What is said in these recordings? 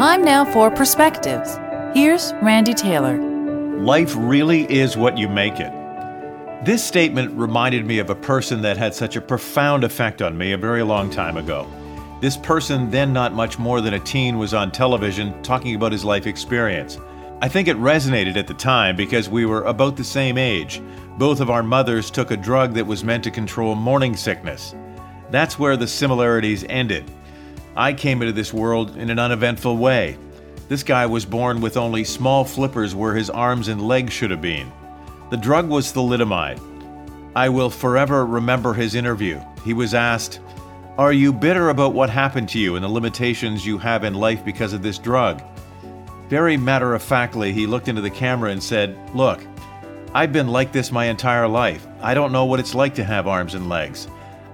Time now for perspectives. Here's Randy Taylor. Life really is what you make it. This statement reminded me of a person that had such a profound effect on me a very long time ago. This person, then not much more than a teen, was on television talking about his life experience. I think it resonated at the time because we were about the same age. Both of our mothers took a drug that was meant to control morning sickness. That's where the similarities ended. I came into this world in an uneventful way. This guy was born with only small flippers where his arms and legs should have been. The drug was thalidomide. I will forever remember his interview. He was asked, Are you bitter about what happened to you and the limitations you have in life because of this drug? Very matter of factly, he looked into the camera and said, Look, I've been like this my entire life. I don't know what it's like to have arms and legs.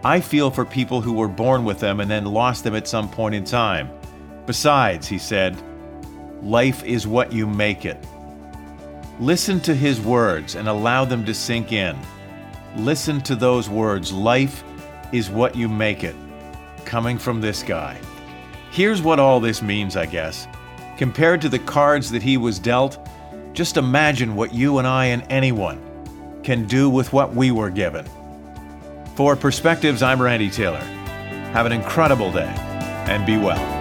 I feel for people who were born with them and then lost them at some point in time. Besides, he said, life is what you make it. Listen to his words and allow them to sink in. Listen to those words life is what you make it. Coming from this guy. Here's what all this means, I guess. Compared to the cards that he was dealt, just imagine what you and I and anyone can do with what we were given. For Perspectives, I'm Randy Taylor. Have an incredible day and be well.